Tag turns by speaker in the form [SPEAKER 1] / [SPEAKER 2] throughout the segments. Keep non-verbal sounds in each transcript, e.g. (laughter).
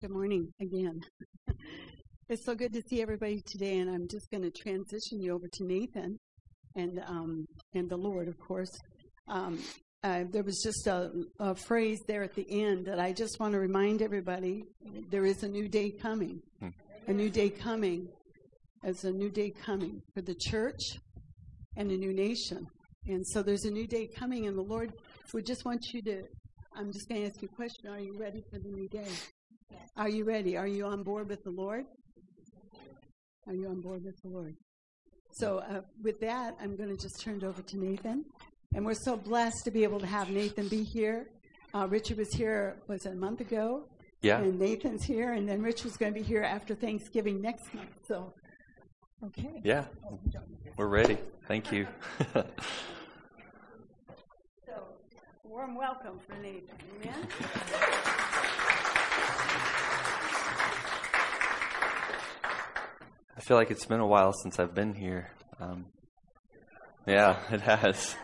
[SPEAKER 1] Good morning again. It's so good to see everybody today, and I'm just going to transition you over to Nathan and um, and the Lord, of course. Um, uh, there was just a, a phrase there at the end that I just want to remind everybody: there is a new day coming,
[SPEAKER 2] Hmm.
[SPEAKER 1] a new day coming. As a new day coming for the church and a new nation, and so there's a new day coming, and the Lord would just want you to. I'm just going to ask you a question: Are you ready for the new day? Are you ready? Are you on board with the Lord? Are you on board with the Lord? So, uh, with that, I'm going to just turn it over to Nathan. And we're so blessed to be able to have Nathan be here. Uh, Richard was here, was it a month ago?
[SPEAKER 2] Yeah.
[SPEAKER 1] And Nathan's here, and then Richard's going to be here after Thanksgiving next month. So, okay.
[SPEAKER 2] Yeah. We're ready. Thank you. (laughs)
[SPEAKER 1] So, warm welcome for Nathan. Amen? (laughs)
[SPEAKER 2] I feel like it's been a while since I've been here. Um, yeah, (laughs) it has.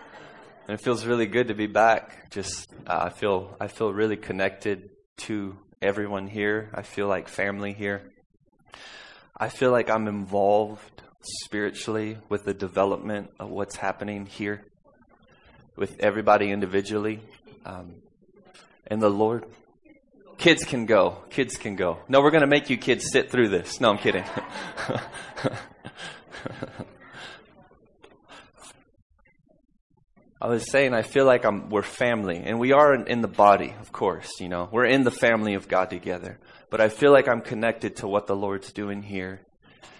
[SPEAKER 2] And it feels really good to be back. Just uh, I feel I feel really connected to everyone here. I feel like family here. I feel like I'm involved spiritually with the development of what's happening here with everybody individually. Um, and the Lord Kids can go. Kids can go. No, we're going to make you kids sit through this. No, I'm kidding. (laughs) I was saying, I feel like I'm, we're family, and we are in, in the body, of course. You know, we're in the family of God together. But I feel like I'm connected to what the Lord's doing here,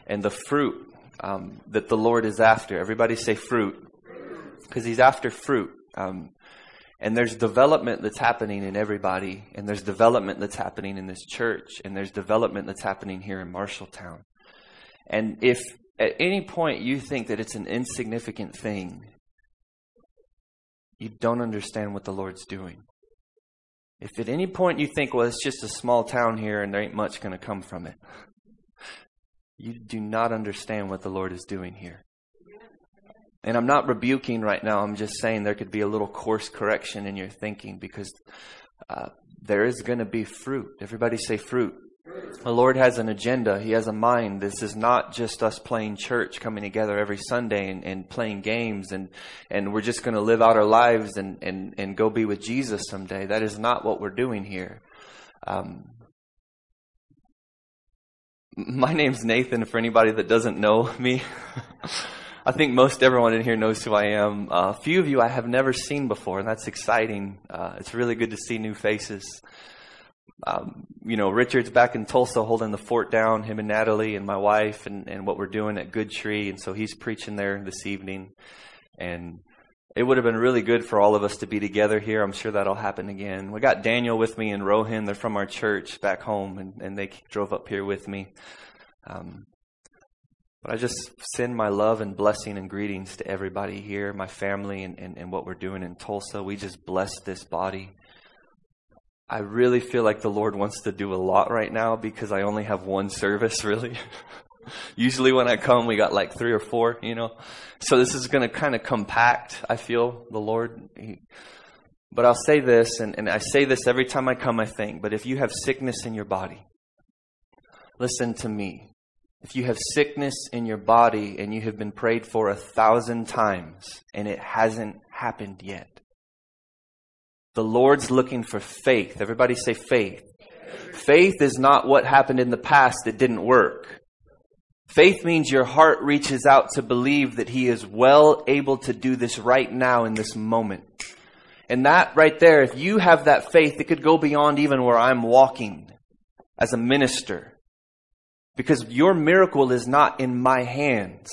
[SPEAKER 2] and the fruit um, that the Lord is after. Everybody say fruit, because He's after fruit. Um, and there's development that's happening in everybody, and there's development that's happening in this church, and there's development that's happening here in Marshalltown. And if at any point you think that it's an insignificant thing, you don't understand what the Lord's doing. If at any point you think, well, it's just a small town here and there ain't much going to come from it, (laughs) you do not understand what the Lord is doing here. And I'm not rebuking right now. I'm just saying there could be a little course correction in your thinking because uh, there is going to be fruit. Everybody say fruit. The Lord has an agenda. He has a mind. This is not just us playing church, coming together every Sunday and, and playing games and, and we're just going to live out our lives and, and, and go be with Jesus someday. That is not what we're doing here. Um, my name's Nathan for anybody that doesn't know (laughs) me. I think most everyone in here knows who I am. Uh, a few of you I have never seen before, and that's exciting. Uh, it's really good to see new faces. Um, you know, Richard's back in Tulsa holding the fort down, him and Natalie and my wife, and, and what we're doing at Good Tree. And so he's preaching there this evening. And it would have been really good for all of us to be together here. I'm sure that'll happen again. We got Daniel with me and Rohan. They're from our church back home, and, and they drove up here with me. Um, but I just send my love and blessing and greetings to everybody here, my family, and, and, and what we're doing in Tulsa. We just bless this body. I really feel like the Lord wants to do a lot right now because I only have one service, (laughs) really. Usually when I come, we got like three or four, you know. So this is going to kind of compact, I feel, the Lord. He, but I'll say this, and, and I say this every time I come, I think, but if you have sickness in your body, listen to me. If you have sickness in your body and you have been prayed for a thousand times and it hasn't happened yet, the Lord's looking for faith. Everybody say faith. Faith is not what happened in the past that didn't work. Faith means your heart reaches out to believe that He is well able to do this right now in this moment. And that right there, if you have that faith, it could go beyond even where I'm walking as a minister. Because your miracle is not in my hands.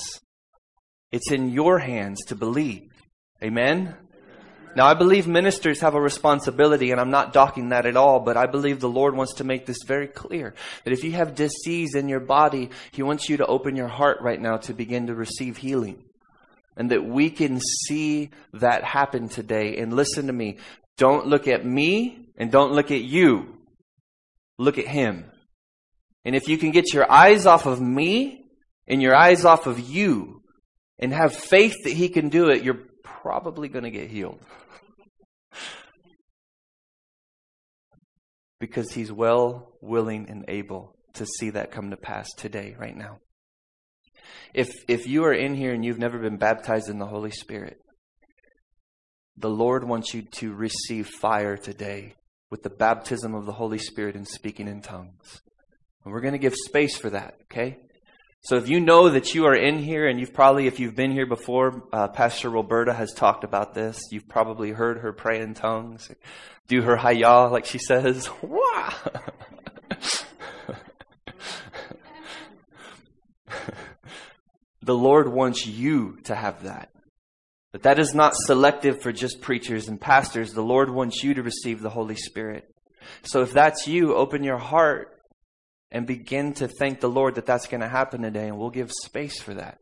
[SPEAKER 2] It's in your hands to believe. Amen? Now, I believe ministers have a responsibility, and I'm not docking that at all, but I believe the Lord wants to make this very clear that if you have disease in your body, He wants you to open your heart right now to begin to receive healing. And that we can see that happen today. And listen to me don't look at me and don't look at you, look at Him. And if you can get your eyes off of me and your eyes off of you and have faith that He can do it, you're probably going to get healed. (laughs) because He's well, willing, and able to see that come to pass today, right now. If, if you are in here and you've never been baptized in the Holy Spirit, the Lord wants you to receive fire today with the baptism of the Holy Spirit and speaking in tongues. And we're going to give space for that, okay? So if you know that you are in here, and you've probably, if you've been here before, uh, Pastor Roberta has talked about this. You've probably heard her pray in tongues, do her hayah like she says. (laughs) Wah! the Lord wants you to have that. But that is not selective for just preachers and pastors. The Lord wants you to receive the Holy Spirit. So if that's you, open your heart and begin to thank the Lord that that's going to happen today, and we'll give space for that.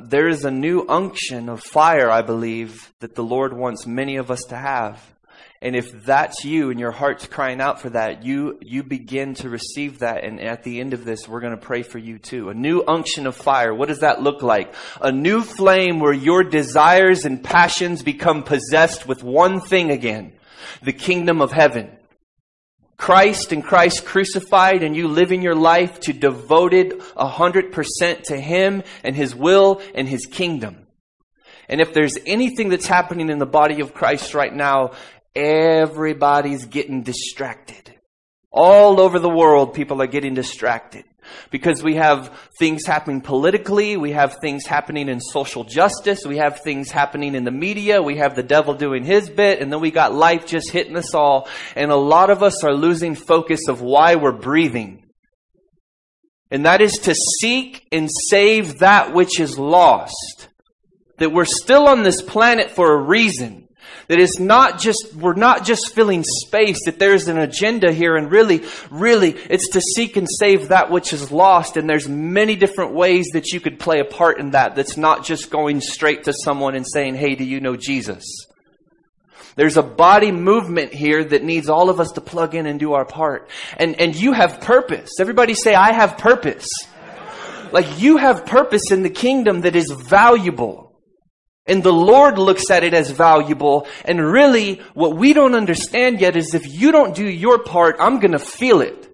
[SPEAKER 2] There is a new unction of fire, I believe, that the Lord wants many of us to have. And if that's you and your heart's crying out for that, you, you begin to receive that. And at the end of this, we're going to pray for you too. A new unction of fire. What does that look like? A new flame where your desires and passions become possessed with one thing again. The kingdom of heaven. Christ and Christ crucified and you living your life to devoted 100% to Him and His will and His kingdom. And if there's anything that's happening in the body of Christ right now, everybody's getting distracted. All over the world, people are getting distracted because we have things happening politically, we have things happening in social justice, we have things happening in the media, we have the devil doing his bit, and then we got life just hitting us all. And a lot of us are losing focus of why we're breathing. And that is to seek and save that which is lost. That we're still on this planet for a reason. That it's not just, we're not just filling space, that there's an agenda here and really, really, it's to seek and save that which is lost. And there's many different ways that you could play a part in that. That's not just going straight to someone and saying, hey, do you know Jesus? There's a body movement here that needs all of us to plug in and do our part. And, and you have purpose. Everybody say, I have purpose. Like you have purpose in the kingdom that is valuable. And the Lord looks at it as valuable. And really, what we don't understand yet is if you don't do your part, I'm going to feel it.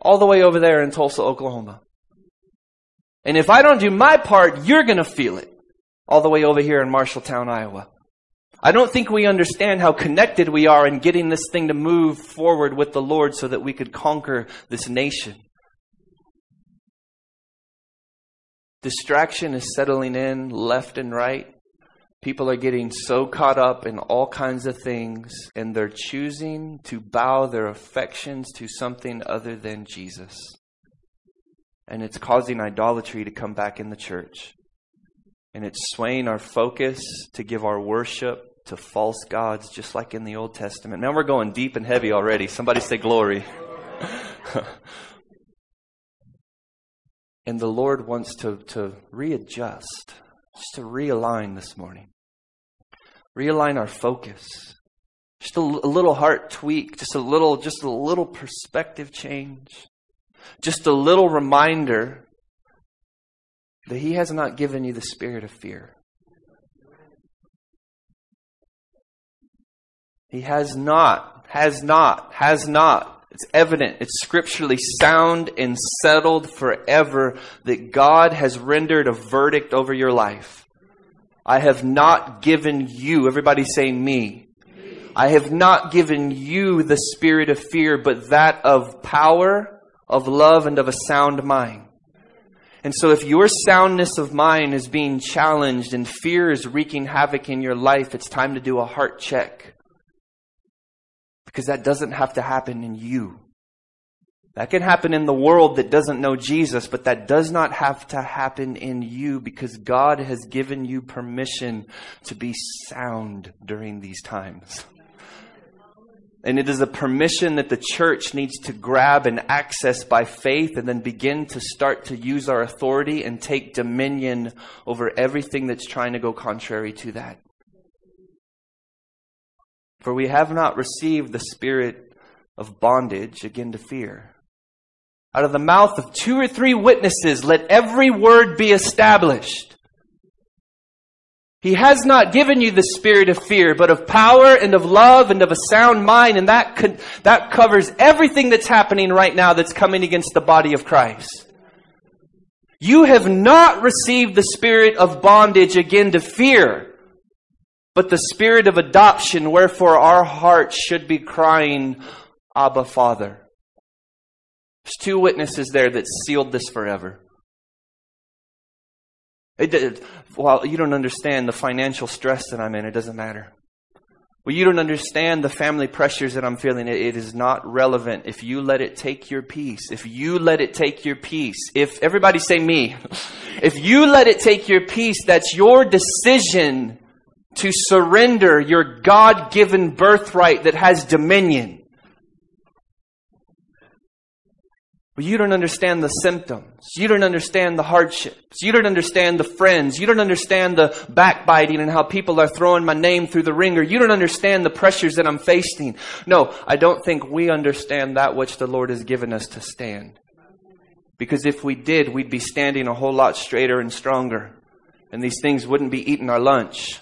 [SPEAKER 2] All the way over there in Tulsa, Oklahoma. And if I don't do my part, you're going to feel it. All the way over here in Marshalltown, Iowa. I don't think we understand how connected we are in getting this thing to move forward with the Lord so that we could conquer this nation. Distraction is settling in left and right. People are getting so caught up in all kinds of things, and they're choosing to bow their affections to something other than Jesus. And it's causing idolatry to come back in the church. And it's swaying our focus to give our worship to false gods, just like in the Old Testament. Now we're going deep and heavy already. Somebody say glory. (laughs) and the Lord wants to, to readjust just to realign this morning. Realign our focus. Just a, a little heart tweak, just a little, just a little perspective change. Just a little reminder that He has not given you the spirit of fear. He has not, has not, has not. It's evident, it's scripturally sound and settled forever that God has rendered a verdict over your life. I have not given you, everybody say me. I have not given you the spirit of fear, but that of power, of love, and of a sound mind. And so if your soundness of mind is being challenged and fear is wreaking havoc in your life, it's time to do a heart check. Because that doesn't have to happen in you. That can happen in the world that doesn't know Jesus, but that does not have to happen in you because God has given you permission to be sound during these times. And it is a permission that the church needs to grab and access by faith and then begin to start to use our authority and take dominion over everything that's trying to go contrary to that. For we have not received the spirit of bondage again to fear. Out of the mouth of two or three witnesses, let every word be established. He has not given you the spirit of fear, but of power and of love and of a sound mind. And that could, that covers everything that's happening right now that's coming against the body of Christ. You have not received the spirit of bondage again to fear, but the spirit of adoption, wherefore our hearts should be crying, Abba, Father. There's two witnesses there that sealed this forever. It, well, you don't understand the financial stress that I'm in. It doesn't matter. Well, you don't understand the family pressures that I'm feeling. It, it is not relevant if you let it take your peace. If you let it take your peace. If everybody say me. (laughs) If you let it take your peace, that's your decision to surrender your God given birthright that has dominion. But you don't understand the symptoms. You don't understand the hardships. You don't understand the friends. You don't understand the backbiting and how people are throwing my name through the wringer. You don't understand the pressures that I'm facing. No, I don't think we understand that which the Lord has given us to stand. Because if we did, we'd be standing a whole lot straighter and stronger. And these things wouldn't be eating our lunch.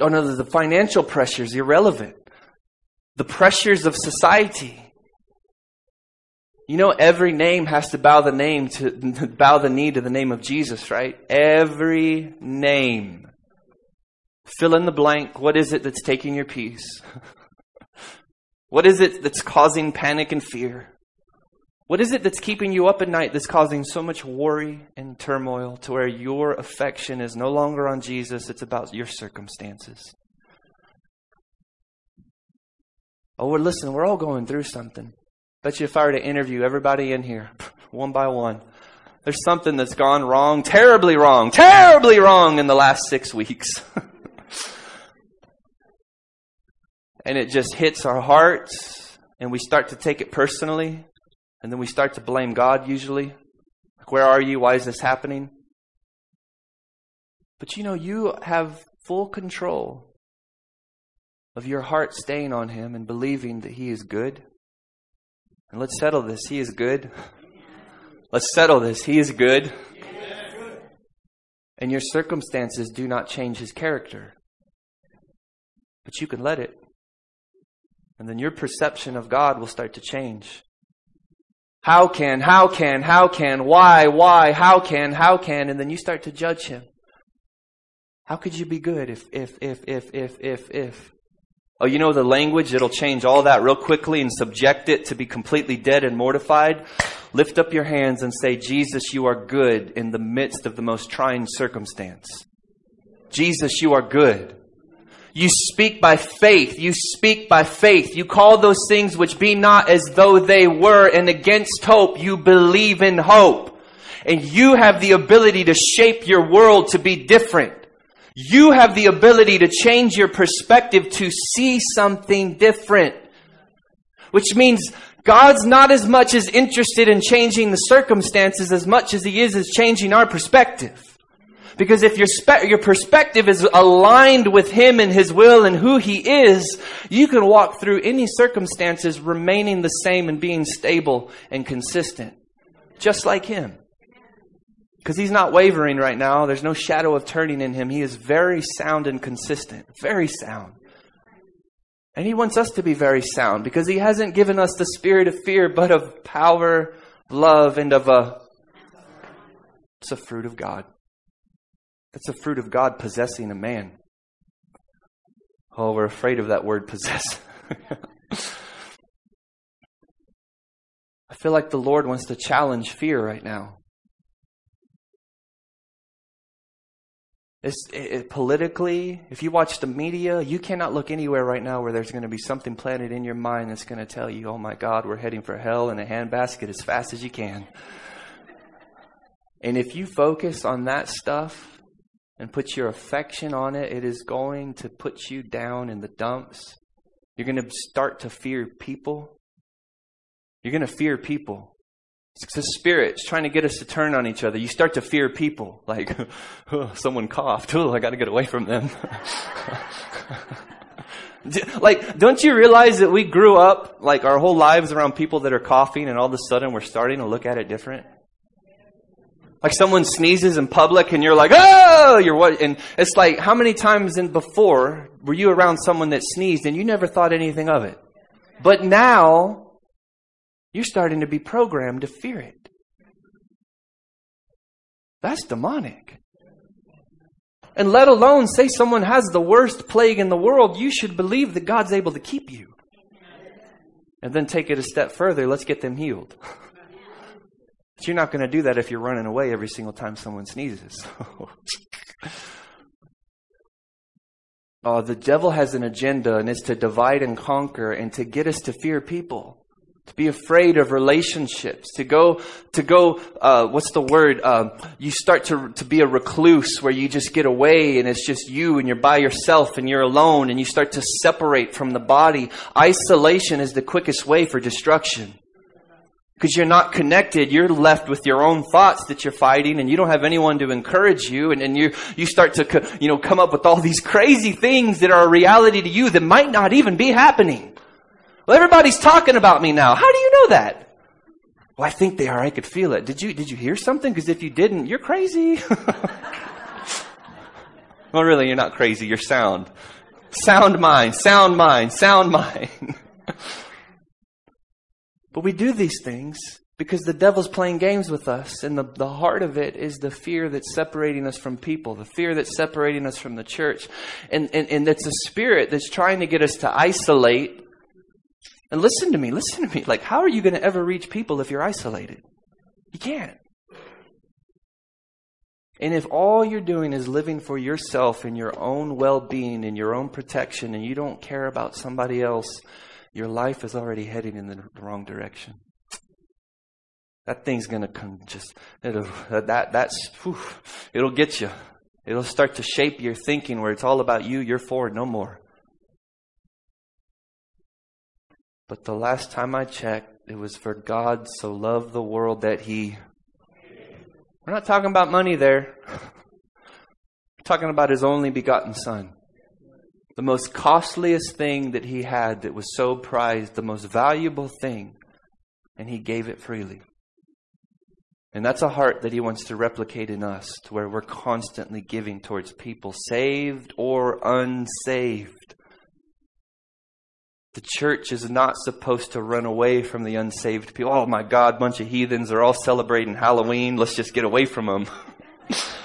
[SPEAKER 2] Oh no, the financial pressures irrelevant. The pressures of society you know, every name has to bow the name to (laughs) bow the knee to the name of Jesus, right? Every name. Fill in the blank. What is it that's taking your peace? (laughs) what is it that's causing panic and fear? What is it that's keeping you up at night that's causing so much worry and turmoil to where your affection is no longer on Jesus, it's about your circumstances? Oh, listen, we're all going through something. Bet you if I were to interview everybody in here, (laughs) one by one, there's something that's gone wrong, terribly wrong, terribly wrong in the last six weeks. (laughs) and it just hits our hearts, and we start to take it personally, and then we start to blame God usually. Like, where are you? Why is this happening? But you know, you have full control of your heart staying on Him and believing that He is good and let's settle this. He is good. (laughs) Let's settle this. He is good. And your circumstances do not change his character. But you can let it. And then your perception of God will start to change. How can, how can, how can, why, why, how can, how can, and then you start to judge him. How could you be good if, if, if, if, if, if, if? Oh, you know the language that'll change all that real quickly and subject it to be completely dead and mortified? Lift up your hands and say, Jesus, you are good in the midst of the most trying circumstance. Jesus, you are good. You speak by faith. You speak by faith. You call those things which be not as though they were, and against hope, you believe in hope. And you have the ability to shape your world to be different. You have the ability to change your perspective to see something different. Which means God's not as much as interested in changing the circumstances as much as He is as changing our perspective. Because if your, spe- your perspective is aligned with Him and His will and who He is, you can walk through any circumstances remaining the same and being stable and consistent. Just like Him. Because he's not wavering right now. There's no shadow of turning in him. He is very sound and consistent. Very sound. And he wants us to be very sound because he hasn't given us the spirit of fear, but of power, love, and of a. It's a fruit of God. It's a fruit of God possessing a man. Oh, we're afraid of that word possess. (laughs) I feel like the Lord wants to challenge fear right now. It's, it, politically, if you watch the media, you cannot look anywhere right now where there's going to be something planted in your mind that's going to tell you, oh my God, we're heading for hell in a handbasket as fast as you can. And if you focus on that stuff and put your affection on it, it is going to put you down in the dumps. You're going to start to fear people. You're going to fear people. It's the spirit's trying to get us to turn on each other. You start to fear people. Like, (laughs) oh, someone coughed. Oh, I got to get away from them. (laughs) like, don't you realize that we grew up, like, our whole lives around people that are coughing, and all of a sudden we're starting to look at it different? Like someone sneezes in public and you're like, oh, you're what? And it's like, how many times in before were you around someone that sneezed and you never thought anything of it? But now you're starting to be programmed to fear it. That's demonic. And let alone say someone has the worst plague in the world, you should believe that God's able to keep you. And then take it a step further, let's get them healed. (laughs) But you're not going to do that if you're running away every single time someone sneezes. (laughs) oh, the devil has an agenda, and it's to divide and conquer and to get us to fear people to be afraid of relationships, to go, to go, uh, what's the word? Um, you start to, to be a recluse where you just get away and it's just you and you're by yourself and you're alone and you start to separate from the body. Isolation is the quickest way for destruction. Because you're not connected, you're left with your own thoughts that you're fighting and you don't have anyone to encourage you and, and you, you start to, you know, come up with all these crazy things that are a reality to you that might not even be happening. Well, everybody's talking about me now. How do you know that? Well, I think they are. I could feel it. Did you, did you hear something? Because if you didn't, you're crazy. (laughs) well, really, you're not crazy. You're sound. Sound mind, sound mind, sound mind. (laughs) but we do these things because the devil's playing games with us. And the, the heart of it is the fear that's separating us from people, the fear that's separating us from the church. And, and, and it's a spirit that's trying to get us to isolate and listen to me, listen to me. Like, how are you going to ever reach people if you're isolated? You can't. And if all you're doing is living for yourself and your own well being and your own protection, and you don't care about somebody else, your life is already heading in the wrong direction. That thing's to come just, it'll, that, that's, whew, it'll get you. It'll start to shape your thinking where it's all about you, you're for no more. But the last time I checked, it was for God so loved the world that he. We're not talking about money there. (laughs) We're talking about his only begotten Son. The most costliest thing that he had that was so prized, the most valuable thing, and he gave it freely. And that's a heart that he wants to replicate in us to where we're constantly giving towards people, saved or unsaved. The church is not supposed to run away from the unsaved people. Oh my God, bunch of heathens are all celebrating Halloween. Let's just get away from them. (laughs)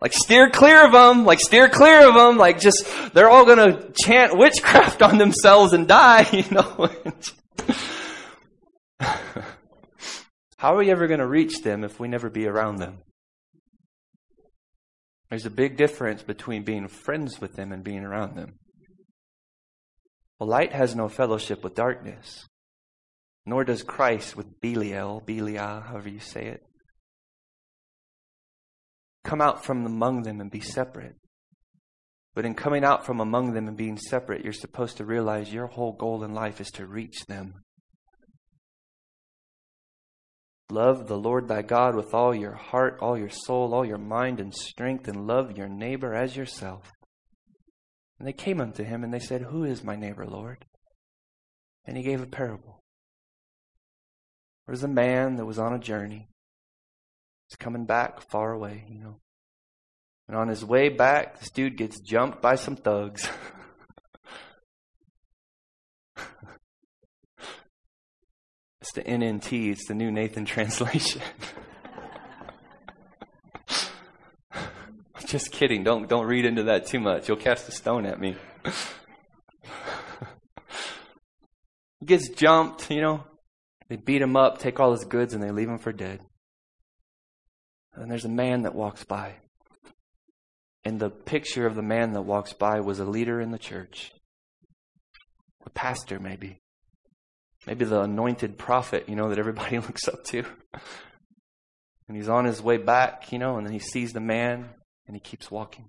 [SPEAKER 2] like steer clear of them. Like steer clear of them. Like just, they're all to chant witchcraft (laughs) on themselves and die, (laughs) you know. How are we ever to reach them if we never be around them? There's a big difference between being friends with them and being around them. Well, light has no fellowship with darkness, nor does Christ with Belial, Belial, however you say it. Come out from among them and be separate. But in coming out from among them and being separate, you're supposed to realize your whole goal in life is to reach them. Love the Lord thy God with all your heart, all your soul, all your mind and strength, and love your neighbor as yourself. And they came unto him and they said, Who is my neighbor, Lord? And he gave a parable. There was a man that was on a journey. He's coming back far away, you know. And on his way back, this dude gets jumped by some thugs. (laughs) it's the NNT, it's the New Nathan translation. (laughs) Just kidding. Don't don't read into that too much. You'll cast a stone at me. (laughs) he gets jumped, you know. They beat him up, take all his goods, and they leave him for dead. And there's a man that walks by. And the picture of the man that walks by was a leader in the church. A pastor, maybe. Maybe the anointed prophet, you know, that everybody (laughs) looks up to. And he's on his way back, you know, and then he sees the man and he keeps walking.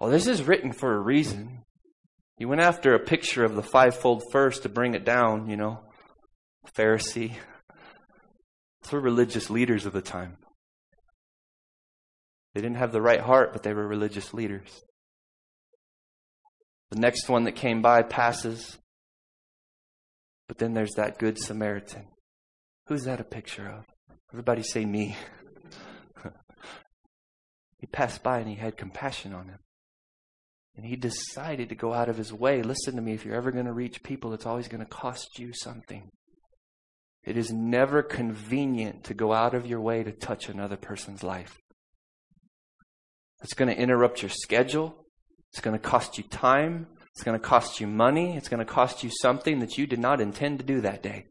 [SPEAKER 2] Well, this is written for a reason. He went after a picture of the fivefold first to bring it down, you know. Pharisee. (laughs) Were religious leaders of the time. They didn't have the right heart, but they were religious leaders. The next one that came by passes. But then there's that good Samaritan. Who's that a picture of? Everybody say me. (laughs) he passed by and he had compassion on him. And he decided to go out of his way. Listen to me, if you're ever going to reach people, it's always going to cost you something. It is never convenient to go out of your way to touch another person's life. It's going to interrupt your schedule. It's going to cost you time. It's going to cost you money. It's going to cost you something that you did not intend to do that day.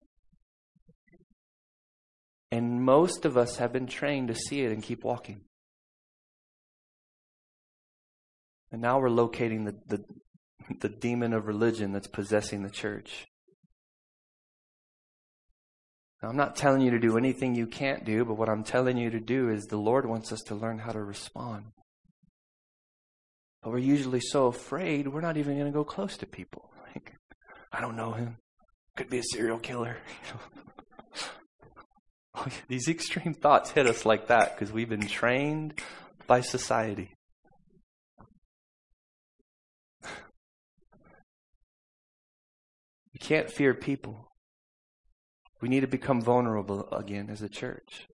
[SPEAKER 2] And most of us have been trained to see it and keep walking. And now we're locating the, the, the demon of religion that's possessing the church. Now, I'm not telling you to do anything you can't do, but what I'm telling you to do is the Lord wants us to learn how to respond. But we're usually so afraid, we're not even going to go close to people. Like, I don't know him. Could be a serial killer. (laughs) (laughs) These extreme thoughts hit us like that because we've been trained by society. (sighs) We can't fear people. We need to become vulnerable again as a church.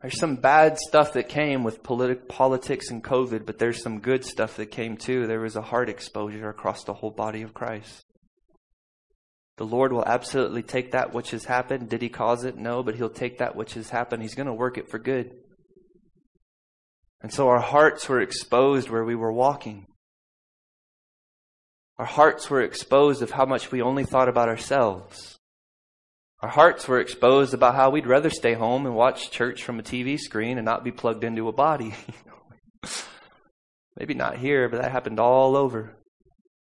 [SPEAKER 2] There's some bad stuff that came with politi- politics and COVID, but there's some good stuff that came too. There was a heart exposure across the whole body of Christ. The Lord will absolutely take that which has happened. Did He cause it? No, but He'll take that which has happened. He's going to work it for good. And so our hearts were exposed where we were walking. Our hearts were exposed of how much we only thought about ourselves. Our hearts were exposed about how we'd rather stay home and watch church from a TV screen and not be plugged into a body. (laughs) Maybe not here, but that happened all over.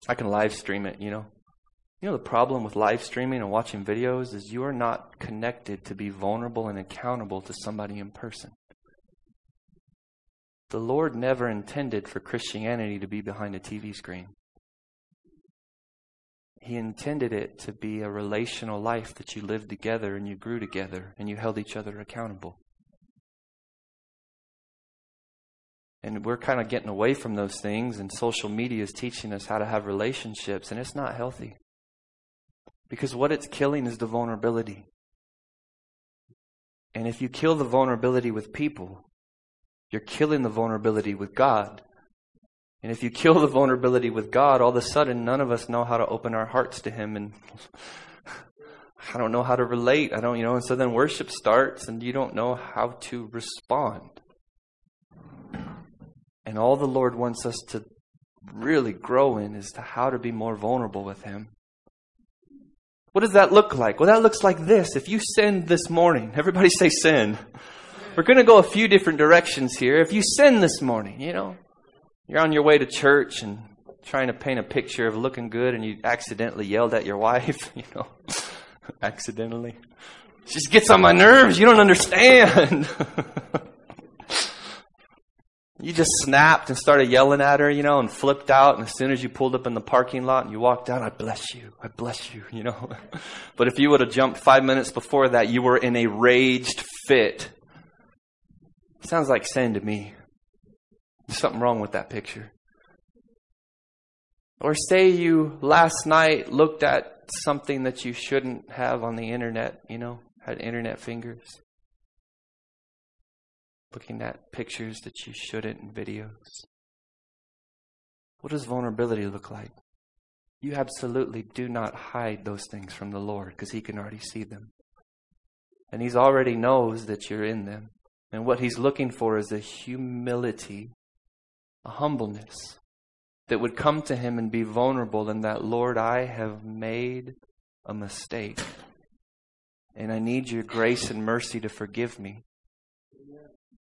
[SPEAKER 2] I can live stream it, you know. You know, the problem with live streaming and watching videos is you are not connected to be vulnerable and accountable to somebody in person. The Lord never intended for Christianity to be behind a TV screen. He intended it to be a relational life that you lived together and you grew together and you held each other accountable. And we're kind of getting away from those things, and social media is teaching us how to have relationships, and it's not healthy. Because what it's killing is the vulnerability. And if you kill the vulnerability with people, you're killing the vulnerability with God. And if you kill the vulnerability with God, all of a sudden none of us know how to open our hearts to Him. And (laughs) I don't know how to relate. I don't, you know, and so then worship starts and you don't know how to respond. And all the Lord wants us to really grow in is to how to be more vulnerable with Him. What does that look like? Well, that looks like this. If you sin this morning, everybody say sin. We're going to go a few different directions here. If you sin this morning, you know, you're on your way to church and trying to paint a picture of looking good and you accidentally yelled at your (laughs) wife, you know, (laughs) accidentally. It just gets on my nerves. You don't understand. (laughs) you just snapped and started yelling at her, you know, and flipped out. And as soon as you pulled up in the parking lot and you walked out, I bless you. I bless you, you know. but if you would have jumped five minutes before that, you were in a raged fit. Sounds like sin to me. Something wrong with that picture. Or say you last night looked at something that you shouldn't have on the internet, you know, had internet fingers. Looking at pictures that you shouldn't in videos. What does vulnerability look like? You absolutely do not hide those things from the Lord because He can already see them. And He's already knows that you're in them. And what He's looking for is a humility a humbleness that would come to him and be vulnerable in that, Lord, I have made a mistake. And I need your grace and mercy to forgive me.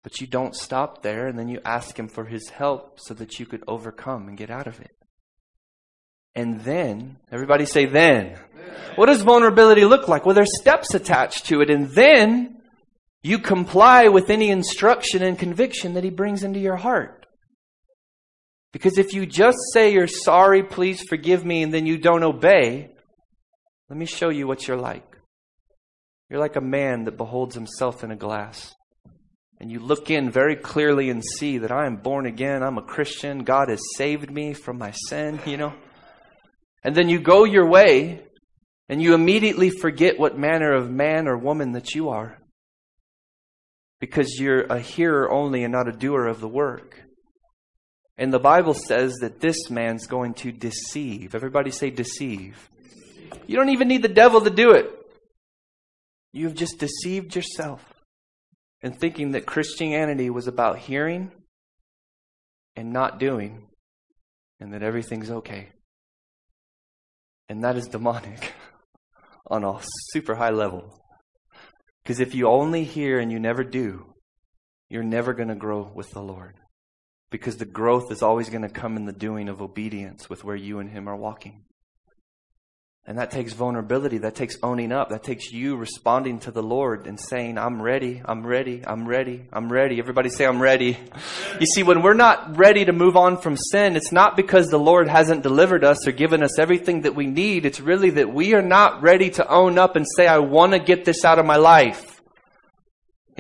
[SPEAKER 2] But you don't stop there, and then you ask him for his help so that you could overcome and get out of it. And then, everybody say then. What does vulnerability look like? Well, there's steps attached to it, and then you comply with any instruction and conviction that he brings into your heart. Because if you just say you're sorry, please forgive me, and then you don't obey, let me show you what you're like. You're like a man that beholds himself in a glass. And you look in very clearly and see that I am born again, I'm a Christian, God has saved me from my sin, you know. And then you go your way And you immediately forget what manner of man or woman that you are. Because you're a hearer only and not a doer of the work. And the Bible says that this man's going to deceive. Everybody say deceive. You don't even need the devil to do it. You've just deceived yourself in thinking that Christianity was about hearing and not doing, and that everything's okay. And that is demonic (laughs) on a super high level. Because if you only hear and you never do, you're never going to grow with the Lord. Because the growth is always going to come in the doing of obedience with where you and Him are walking. And that takes vulnerability. That takes owning up. That takes you responding to the Lord and saying, I'm ready. I'm ready. I'm ready. I'm ready. Everybody say, I'm ready. You see, when we're not ready to move on from sin, it's not because the Lord hasn't delivered us or given us everything that we need. It's really that we are not ready to own up and say, I want to get this out of my life.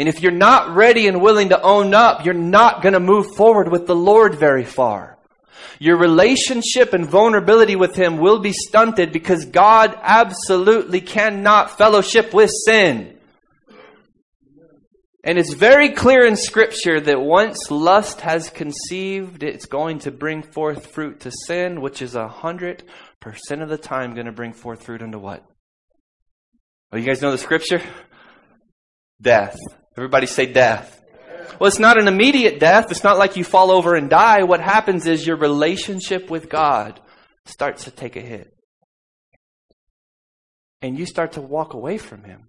[SPEAKER 2] And if you're not ready and willing to own up, you're not going to move forward with the Lord very far. Your relationship and vulnerability with Him will be stunted because God absolutely cannot fellowship with sin. And it's very clear in Scripture that once lust has conceived, it's going to bring forth fruit to sin, which is a hundred percent of the time going to bring forth fruit unto what? Oh, you guys know the Scripture? Death. Everybody say death. Well, it's not an immediate death. It's not like you fall over and die. What happens is your relationship with God starts to take a hit. And you start to walk away from Him.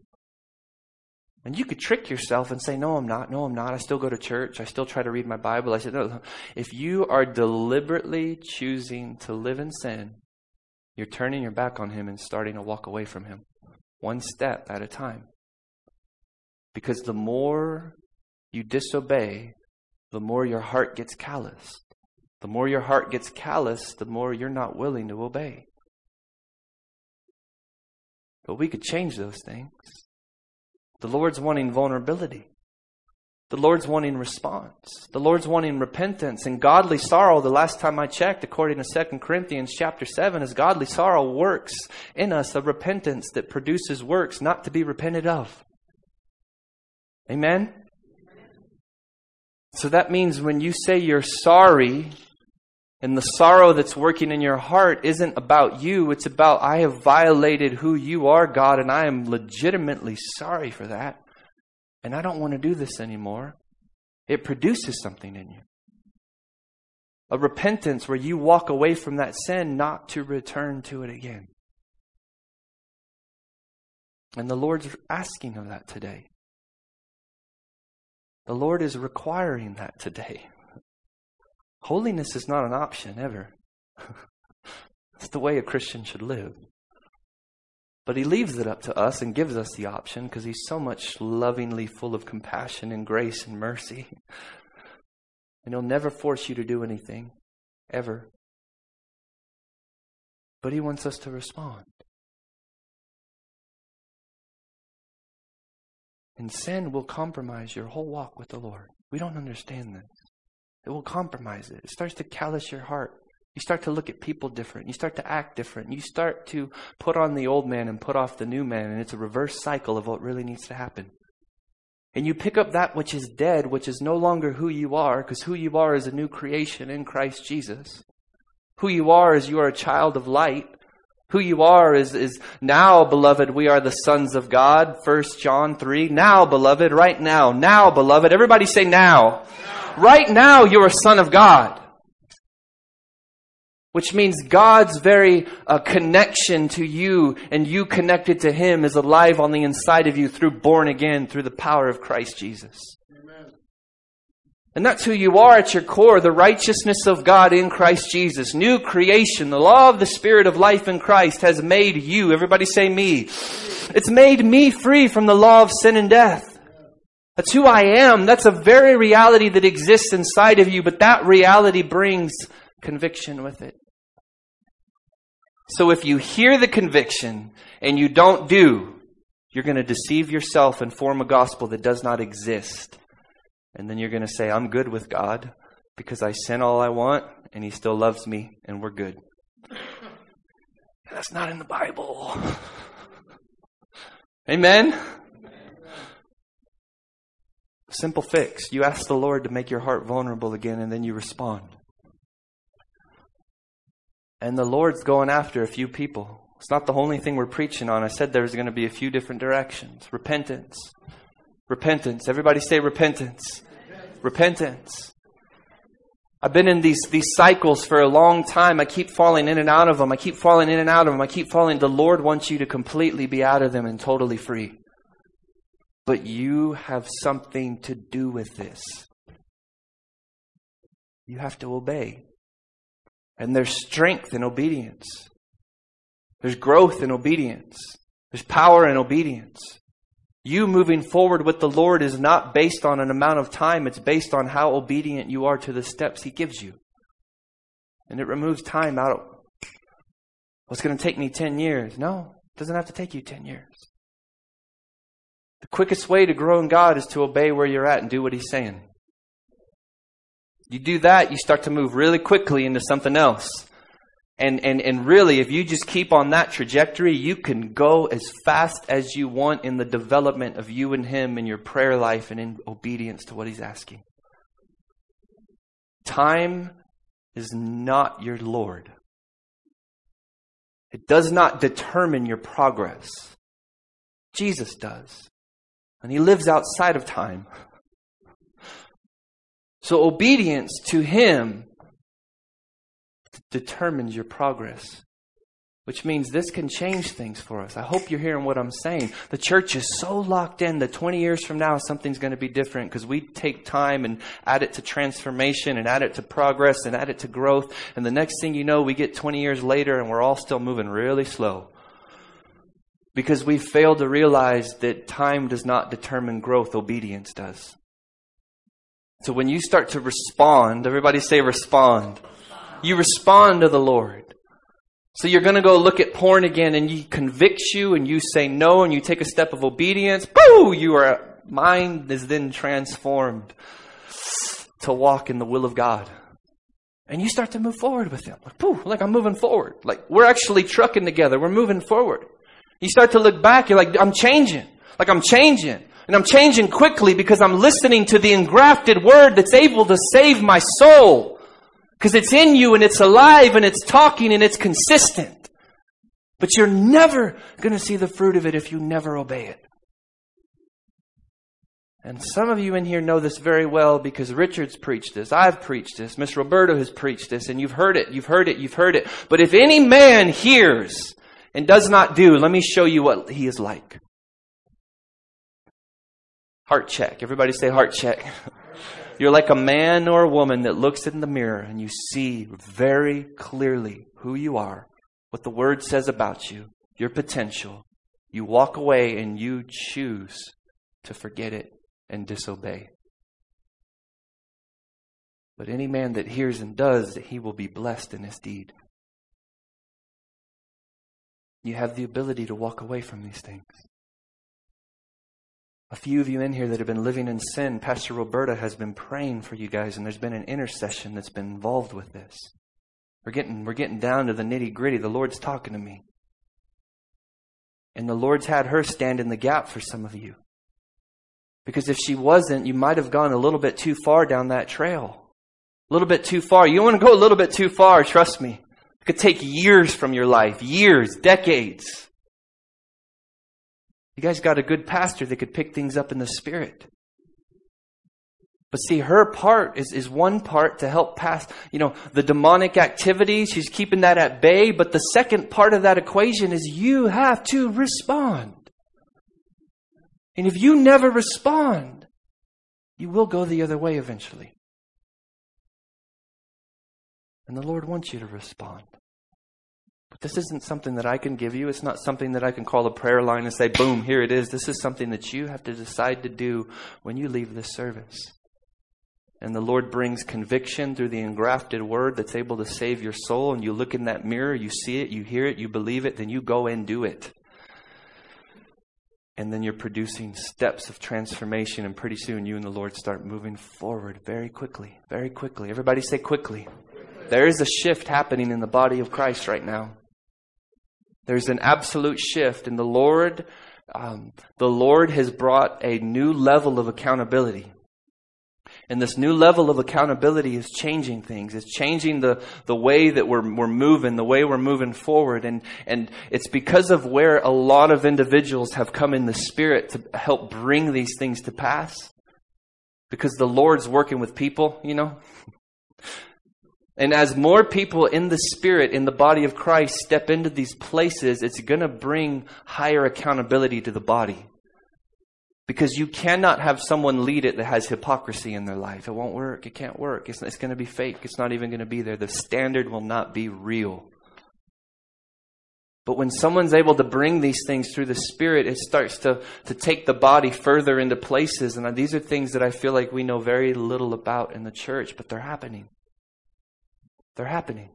[SPEAKER 2] And you could trick yourself and say, No, I'm not. No, I'm not. I still go to church. I still try to read my Bible. I said, No. If you are deliberately choosing to live in sin, you're turning your back on Him and starting to walk away from Him, one step at a time. Because the more you disobey, the more your heart gets calloused. The more your heart gets calloused, the more you're not willing to obey. But we could change those things. The Lord's wanting vulnerability. The Lord's wanting response. The Lord's wanting repentance and godly sorrow. The last time I checked, according to 2 Corinthians chapter 7, is godly sorrow works in us a repentance that produces works not to be repented of. Amen? So that means when you say you're sorry, and the sorrow that's working in your heart isn't about you, it's about, I have violated who you are, God, and I am legitimately sorry for that. And I don't want to do this anymore. It produces something in you. A repentance where you walk away from that sin not to return to it again. And the Lord's asking of that today. The Lord is requiring that today. Holiness is not an option ever. (laughs) it's the way a Christian should live. But he leaves it up to us and gives us the option because he's so much lovingly full of compassion and grace and mercy. (laughs) And he'll never force you to do anything, ever. But he wants us to respond. And sin will compromise your whole walk with the Lord. We don't understand this. It will compromise it. It starts to callous your heart. You start to look at people different. You start to act different. You start to put on the old man and put off the new man, and it's a reverse cycle of what really needs to happen. And you pick up that which is dead, which is no longer who you are, because who you are is a new creation in Christ Jesus. Who you are is you are a child of light. Who you are is, is now, beloved, we are the sons of God. First John 3. Now, beloved, right now. Now, beloved. Everybody say now. now. Right now, you're a son of God. Which means God's very uh, connection to you and you connected to Him is alive on the inside of you through born again, through the power of Christ Jesus. And that's who you are at your core, the righteousness of God in Christ Jesus. New creation, the law of the Spirit of life in Christ has made you, everybody say me. It's made me free from the law of sin and death. That's who I am. That's a very reality that exists inside of you, but that reality brings conviction with it. So if you hear the conviction and you don't do, you're going to deceive yourself and form a gospel that does not exist. And then you're going to say, I'm good with God because I sin all I want and He still loves me and we're good. That's not in the Bible. Amen? Simple fix. You ask the Lord to make your heart vulnerable again, and then you respond. And the Lord's going after a few people. It's not the only thing we're preaching on. I said there's going to be a few different directions. Repentance. Repentance. Everybody say repentance. Repentance. I've been in these, these cycles for a long time. I keep falling in and out of them. I keep falling in and out of them. I keep falling. The Lord wants you to completely be out of them and totally free. But you have something to do with this. You have to obey. And there's strength in obedience. There's growth in obedience. There's power in obedience. You moving forward with the Lord is not based on an amount of time, it's based on how obedient you are to the steps He gives you. And it removes time out of what's going to take me 10 years. No, it doesn't have to take you 10 years. The quickest way to grow in God is to obey where you're at and do what He's saying. You do that, you start to move really quickly into something else. And, and, and really, if you just keep on that trajectory, you can go as fast as you want in the development of you and Him in your prayer life and in obedience to what He's asking. Time is not your Lord. It does not determine your progress. Jesus does. And He lives outside of time. So obedience to Him determines your progress. Which means this can change things for us. I hope you're hearing what I'm saying. The church is so locked in that 20 years from now something's going to be different because we take time and add it to transformation and add it to progress and add it to growth. And the next thing you know, we get 20 years later and we're all still moving really slow. Because we fail to realize that time does not determine growth, obedience does. So when you start to respond, everybody say respond. You respond to the Lord. So you're going to go look at porn again and he convicts you and you say no and you take a step of obedience. Boo! Your mind is then transformed to walk in the will of God. And you start to move forward with him. Like, Pooh, like I'm moving forward. Like we're actually trucking together. We're moving forward. You start to look back. You're like, I'm changing. Like I'm changing. And I'm changing quickly because I'm listening to the engrafted word that's able to save my soul. Because it's in you and it's alive and it's talking and it's consistent. But you're never going to see the fruit of it if you never obey it. And some of you in here know this very well because Richard's preached this. I've preached this. Miss Roberta has preached this. And you've heard it. You've heard it. You've heard it. But if any man hears and does not do, let me show you what he is like. Heart check. Everybody say heart check. (laughs) You're like a man or a woman that looks in the mirror and you see very clearly who you are, what the word says about you, your potential. You walk away and you choose to forget it and disobey. But any man that hears and does, he will be blessed in his deed. You have the ability to walk away from these things. A few of you in here that have been living in sin, Pastor Roberta has been praying for you guys, and there's been an intercession that's been involved with this. We're getting, we're getting down to the nitty gritty. The Lord's talking to me. And the Lord's had her stand in the gap for some of you. Because if she wasn't, you might have gone a little bit too far down that trail. A little bit too far. You want to go a little bit too far, trust me. It could take years from your life, years, decades. You guys got a good pastor that could pick things up in the spirit. But see, her part is, is one part to help pass, you know, the demonic activities. She's keeping that at bay. But the second part of that equation is you have to respond. And if you never respond, you will go the other way eventually. And the Lord wants you to respond. This isn't something that I can give you. It's not something that I can call a prayer line and say, boom, here it is. This is something that you have to decide to do when you leave this service. And the Lord brings conviction through the engrafted word that's able to save your soul. And you look in that mirror, you see it, you hear it, you believe it, then you go and do it. And then you're producing steps of transformation. And pretty soon you and the Lord start moving forward very quickly, very quickly. Everybody say quickly. There is a shift happening in the body of Christ right now. There's an absolute shift, and the Lord um, the Lord has brought a new level of accountability. And this new level of accountability is changing things. It's changing the, the way that we're, we're moving, the way we're moving forward. And, and it's because of where a lot of individuals have come in the Spirit to help bring these things to pass. Because the Lord's working with people, you know. And as more people in the Spirit, in the body of Christ, step into these places, it's going to bring higher accountability to the body. Because you cannot have someone lead it that has hypocrisy in their life. It won't work. It can't work. It's, it's going to be fake. It's not even going to be there. The standard will not be real. But when someone's able to bring these things through the Spirit, it starts to, to take the body further into places. And these are things that I feel like we know very little about in the church, but they're happening. They're happening.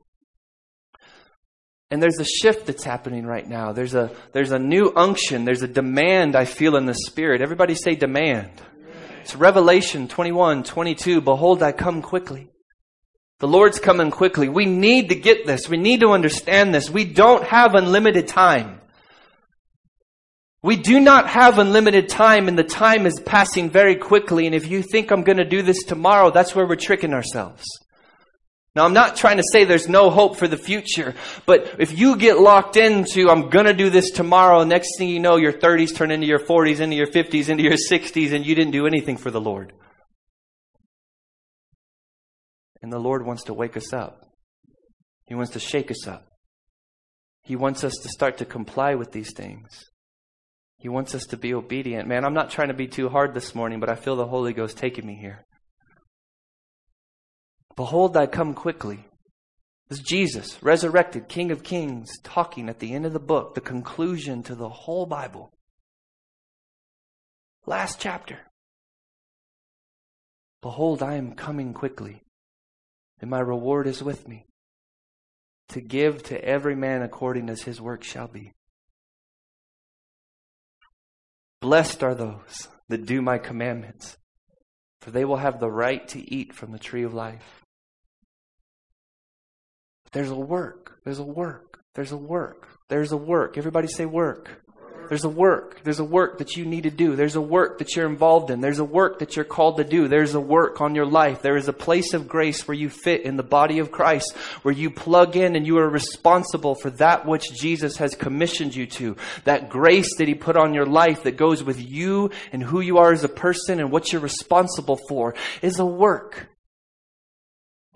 [SPEAKER 2] And there's a shift that's happening right now. There's a, there's a new unction. There's a demand I feel in the Spirit. Everybody say demand. It's Revelation 21, 22. Behold, I come quickly. The Lord's coming quickly. We need to get this. We need to understand this. We don't have unlimited time. We do not have unlimited time and the time is passing very quickly. And if you think I'm going to do this tomorrow, that's where we're tricking ourselves. Now, I'm not trying to say there's no hope for the future, but if you get locked into, I'm gonna do this tomorrow, next thing you know, your 30s turn into your 40s, into your 50s, into your 60s, and you didn't do anything for the Lord. And the Lord wants to wake us up. He wants to shake us up. He wants us to start to comply with these things. He wants us to be obedient. Man, I'm not trying to be too hard this morning, but I feel the Holy Ghost taking me here. Behold, I come quickly. This is Jesus, resurrected, King of Kings, talking at the end of the book, the conclusion to the whole Bible. Last chapter. Behold, I am coming quickly, and my reward is with me, to give to every man according as his work shall be. Blessed are those that do my commandments, for they will have the right to eat from the tree of life. There's a work. There's a work. There's a work. There's a work. Everybody say work. There's a work. There's a work that you need to do. There's a work that you're involved in. There's a work that you're called to do. There's a work on your life. There is a place of grace where you fit in the body of Christ, where you plug in and you are responsible for that which Jesus has commissioned you to. That grace that He put on your life that goes with you and who you are as a person and what you're responsible for is a work.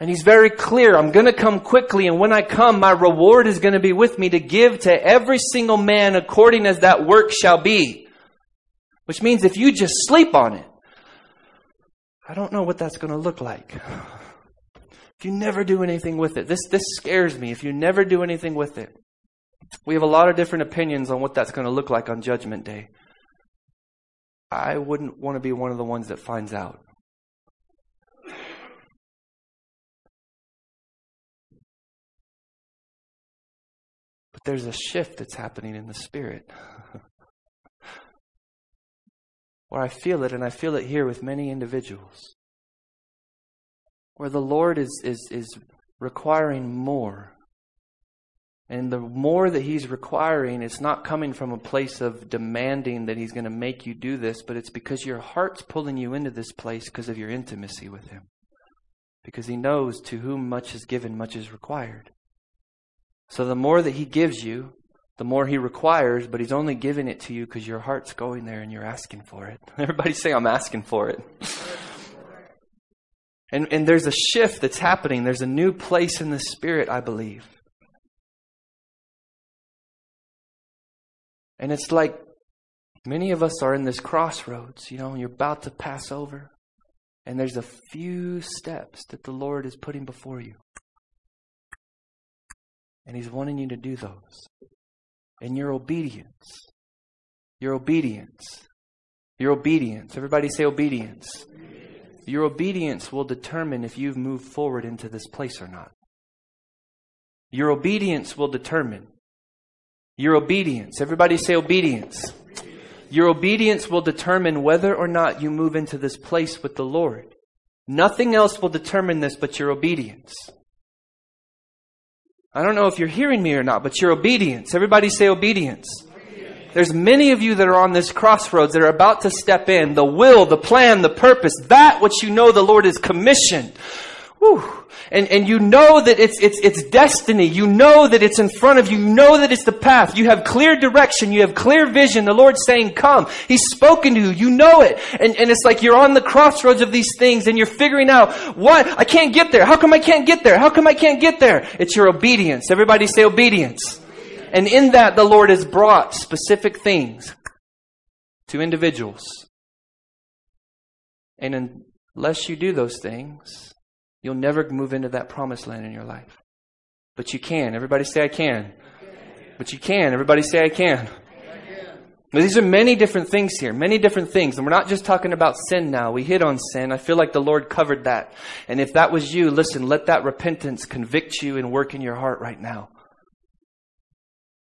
[SPEAKER 2] And he's very clear, I'm going to come quickly, and when I come, my reward is going to be with me to give to every single man according as that work shall be. Which means if you just sleep on it, I don't know what that's going to look like. If you never do anything with it, this, this scares me. If you never do anything with it, we have a lot of different opinions on what that's going to look like on Judgment Day. I wouldn't want to be one of the ones that finds out. There's a shift that's happening in the spirit. (laughs) Where I feel it, and I feel it here with many individuals. Where the Lord is, is, is requiring more. And the more that He's requiring, it's not coming from a place of demanding that He's going to make you do this, but it's because your heart's pulling you into this place because of your intimacy with Him. Because He knows to whom much is given, much is required. So the more that He gives you, the more He requires, but He's only giving it to you because your heart's going there and you're asking for it. (laughs) Everybody say, I'm asking for it. (laughs) and, and there's a shift that's happening. There's a new place in the Spirit, I believe. And it's like many of us are in this crossroads, you know, and you're about to pass over. And there's a few steps that the Lord is putting before you. And He's wanting you to do those. And your obedience, your obedience, your obedience. Everybody say obedience. obedience. Your obedience will determine if you've moved forward into this place or not. Your obedience will determine. Your obedience. Everybody say obedience. Your obedience will determine whether or not you move into this place with the Lord. Nothing else will determine this but your obedience. I don't know if you're hearing me or not, but your obedience. Everybody say obedience. There's many of you that are on this crossroads that are about to step in. The will, the plan, the purpose, that which you know the Lord has commissioned. Whew. And, and you know that it's, it's, it's destiny. You know that it's in front of you. You know that it's the path. You have clear direction. You have clear vision. The Lord's saying, come. He's spoken to you. You know it. And, and it's like you're on the crossroads of these things and you're figuring out, what? I can't get there. How come I can't get there? How come I can't get there? It's your obedience. Everybody say obedience. And in that, the Lord has brought specific things to individuals. And unless you do those things, You'll never move into that promised land in your life. But you can. Everybody say, I can. But you can. Everybody say, I can. These are many different things here, many different things. And we're not just talking about sin now. We hit on sin. I feel like the Lord covered that. And if that was you, listen, let that repentance convict you and work in your heart right now.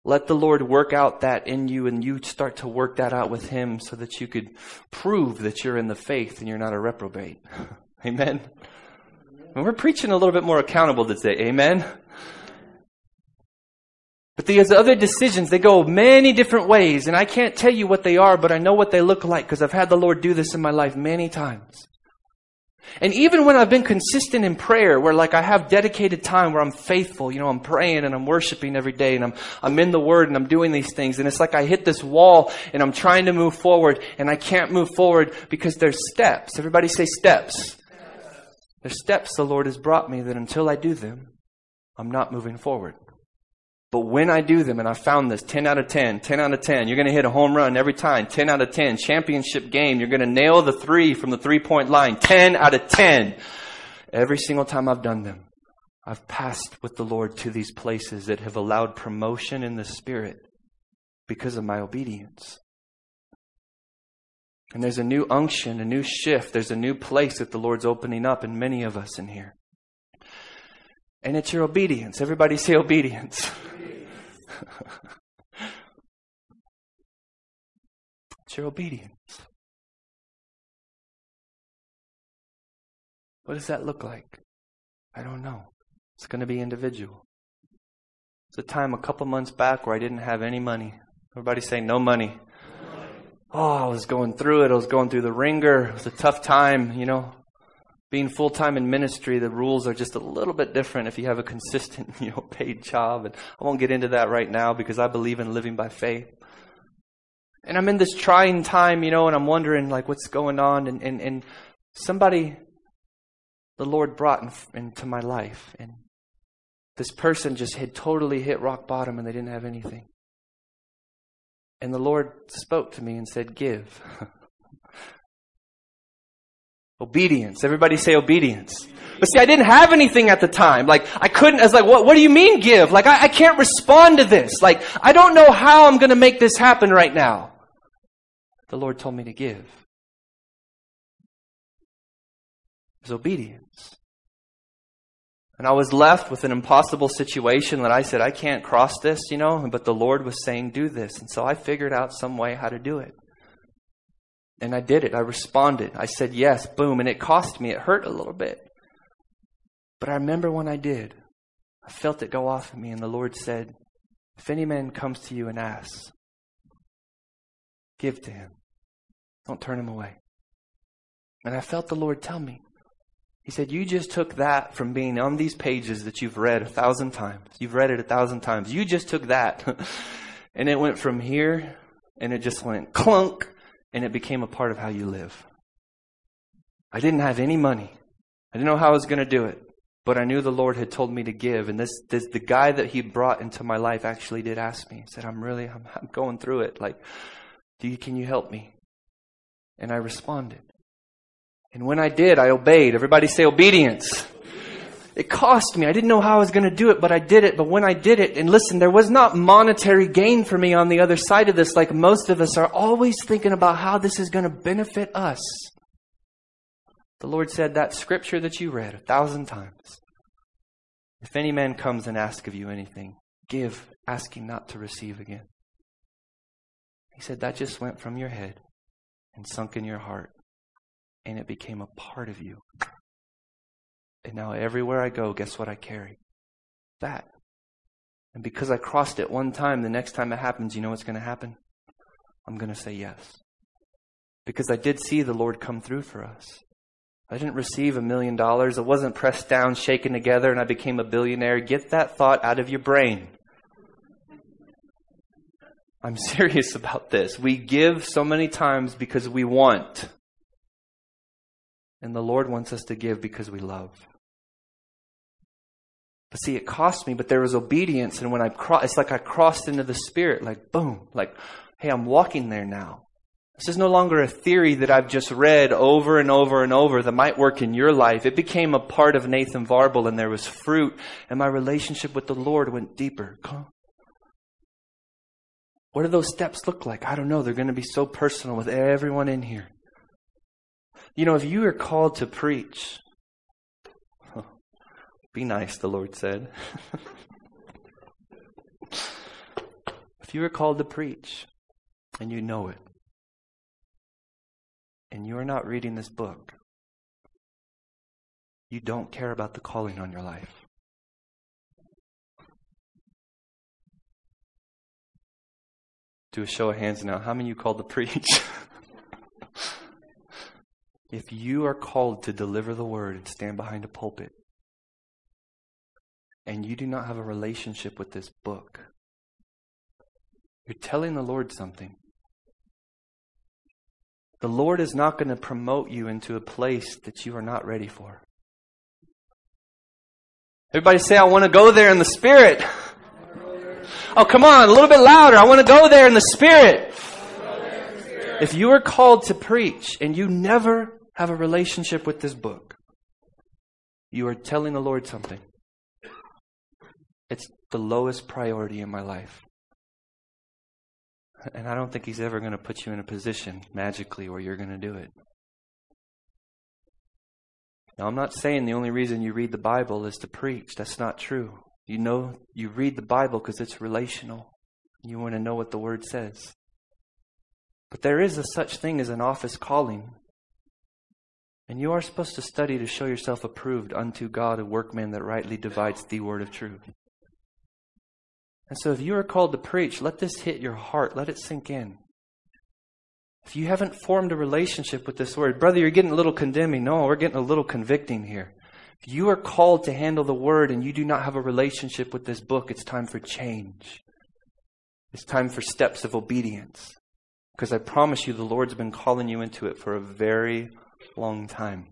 [SPEAKER 2] Let the Lord work out that in you and you start to work that out with Him so that you could prove that you're in the faith and you're not a reprobate. (laughs) Amen. And we're preaching a little bit more accountable today. Amen? But these other decisions, they go many different ways, and I can't tell you what they are, but I know what they look like because I've had the Lord do this in my life many times. And even when I've been consistent in prayer, where like I have dedicated time where I'm faithful, you know, I'm praying and I'm worshiping every day and I'm, I'm in the Word and I'm doing these things, and it's like I hit this wall and I'm trying to move forward and I can't move forward because there's steps. Everybody say steps. There's steps the Lord has brought me that until I do them, I'm not moving forward. But when I do them, and I found this 10 out of 10, 10 out of 10, you're going to hit a home run every time, 10 out of 10, championship game, you're going to nail the three from the three point line, 10 out of 10. Every single time I've done them, I've passed with the Lord to these places that have allowed promotion in the Spirit because of my obedience. And there's a new unction, a new shift. There's a new place that the Lord's opening up in many of us in here. And it's your obedience. Everybody say obedience. (laughs) it's your obedience. What does that look like? I don't know. It's going to be individual. It's a time a couple months back where I didn't have any money. Everybody say no money oh, I was going through it. I was going through the wringer. It was a tough time, you know. Being full time in ministry, the rules are just a little bit different if you have a consistent, (laughs) you know, paid job. And I won't get into that right now because I believe in living by faith. And I'm in this trying time, you know, and I'm wondering like what's going on. And, and, and somebody the Lord brought in, into my life. And this person just had totally hit rock bottom and they didn't have anything. And the Lord spoke to me and said, Give. (laughs) obedience. Everybody say obedience. But see, I didn't have anything at the time. Like, I couldn't, I was like, what, what do you mean give? Like, I, I can't respond to this. Like, I don't know how I'm going to make this happen right now. The Lord told me to give. It was obedience. And I was left with an impossible situation that I said, I can't cross this, you know, but the Lord was saying, do this. And so I figured out some way how to do it. And I did it. I responded. I said yes, boom. And it cost me. It hurt a little bit. But I remember when I did, I felt it go off of me. And the Lord said, If any man comes to you and asks, give to him. Don't turn him away. And I felt the Lord tell me, he said, You just took that from being on these pages that you've read a thousand times. You've read it a thousand times. You just took that. (laughs) and it went from here and it just went clunk and it became a part of how you live. I didn't have any money. I didn't know how I was going to do it. But I knew the Lord had told me to give. And this, this the guy that he brought into my life actually did ask me. He said, I'm really, I'm, I'm going through it. Like, do you, can you help me? And I responded. And when I did, I obeyed. Everybody say obedience. It cost me. I didn't know how I was going to do it, but I did it. But when I did it, and listen, there was not monetary gain for me on the other side of this, like most of us are always thinking about how this is going to benefit us. The Lord said that scripture that you read a thousand times. If any man comes and asks of you anything, give, asking not to receive again. He said that just went from your head and sunk in your heart and it became a part of you. And now everywhere I go, guess what I carry? That. And because I crossed it one time, the next time it happens, you know what's going to happen? I'm going to say yes. Because I did see the Lord come through for us. I didn't receive a million dollars. It wasn't pressed down, shaken together, and I became a billionaire. Get that thought out of your brain. I'm (laughs) serious about this. We give so many times because we want. And the Lord wants us to give because we love. But see, it cost me, but there was obedience. And when I crossed, it's like I crossed into the Spirit, like boom, like, hey, I'm walking there now. This is no longer a theory that I've just read over and over and over that might work in your life. It became a part of Nathan Varble, and there was fruit, and my relationship with the Lord went deeper. What do those steps look like? I don't know. They're going to be so personal with everyone in here. You know, if you are called to preach, (laughs) be nice, the Lord said. (laughs) if you are called to preach and you know it, and you are not reading this book, you don't care about the calling on your life. Do a show of hands now. How many you called to preach? (laughs) if you are called to deliver the word and stand behind a pulpit, and you do not have a relationship with this book, you're telling the Lord something. The Lord is not going to promote you into a place that you are not ready for. Everybody say, I want to go there in the Spirit. Oh, come on, a little bit louder. I want to go there in the Spirit. If you are called to preach and you never have a relationship with this book, you are telling the Lord something. It's the lowest priority in my life. And I don't think He's ever going to put you in a position magically where you're going to do it. Now, I'm not saying the only reason you read the Bible is to preach. That's not true. You know, you read the Bible because it's relational. You want to know what the Word says. But there is a such thing as an office calling. And you are supposed to study to show yourself approved unto God, a workman that rightly divides the word of truth. And so if you are called to preach, let this hit your heart. Let it sink in. If you haven't formed a relationship with this word, brother, you're getting a little condemning. No, we're getting a little convicting here. If you are called to handle the word and you do not have a relationship with this book, it's time for change. It's time for steps of obedience. Because I promise you, the Lord's been calling you into it for a very long time.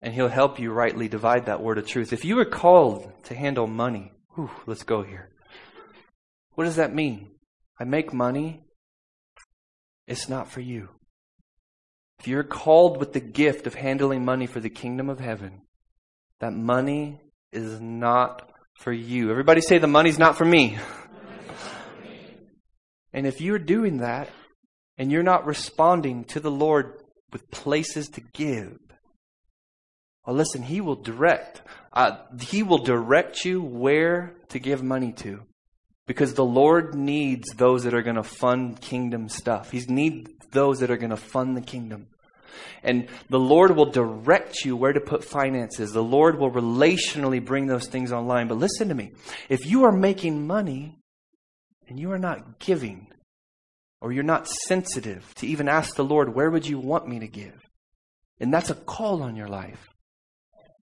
[SPEAKER 2] And He'll help you rightly divide that word of truth. If you are called to handle money, Whew, let's go here. What does that mean? I make money. It's not for you. If you're called with the gift of handling money for the kingdom of heaven, that money is not for you. Everybody say the money's not for me. And if you're doing that and you're not responding to the Lord with places to give, well, listen, He will direct. Uh, he will direct you where to give money to. Because the Lord needs those that are going to fund kingdom stuff. He needs those that are going to fund the kingdom. And the Lord will direct you where to put finances. The Lord will relationally bring those things online. But listen to me. If you are making money and you are not giving, or you're not sensitive to even ask the Lord, where would you want me to give? And that's a call on your life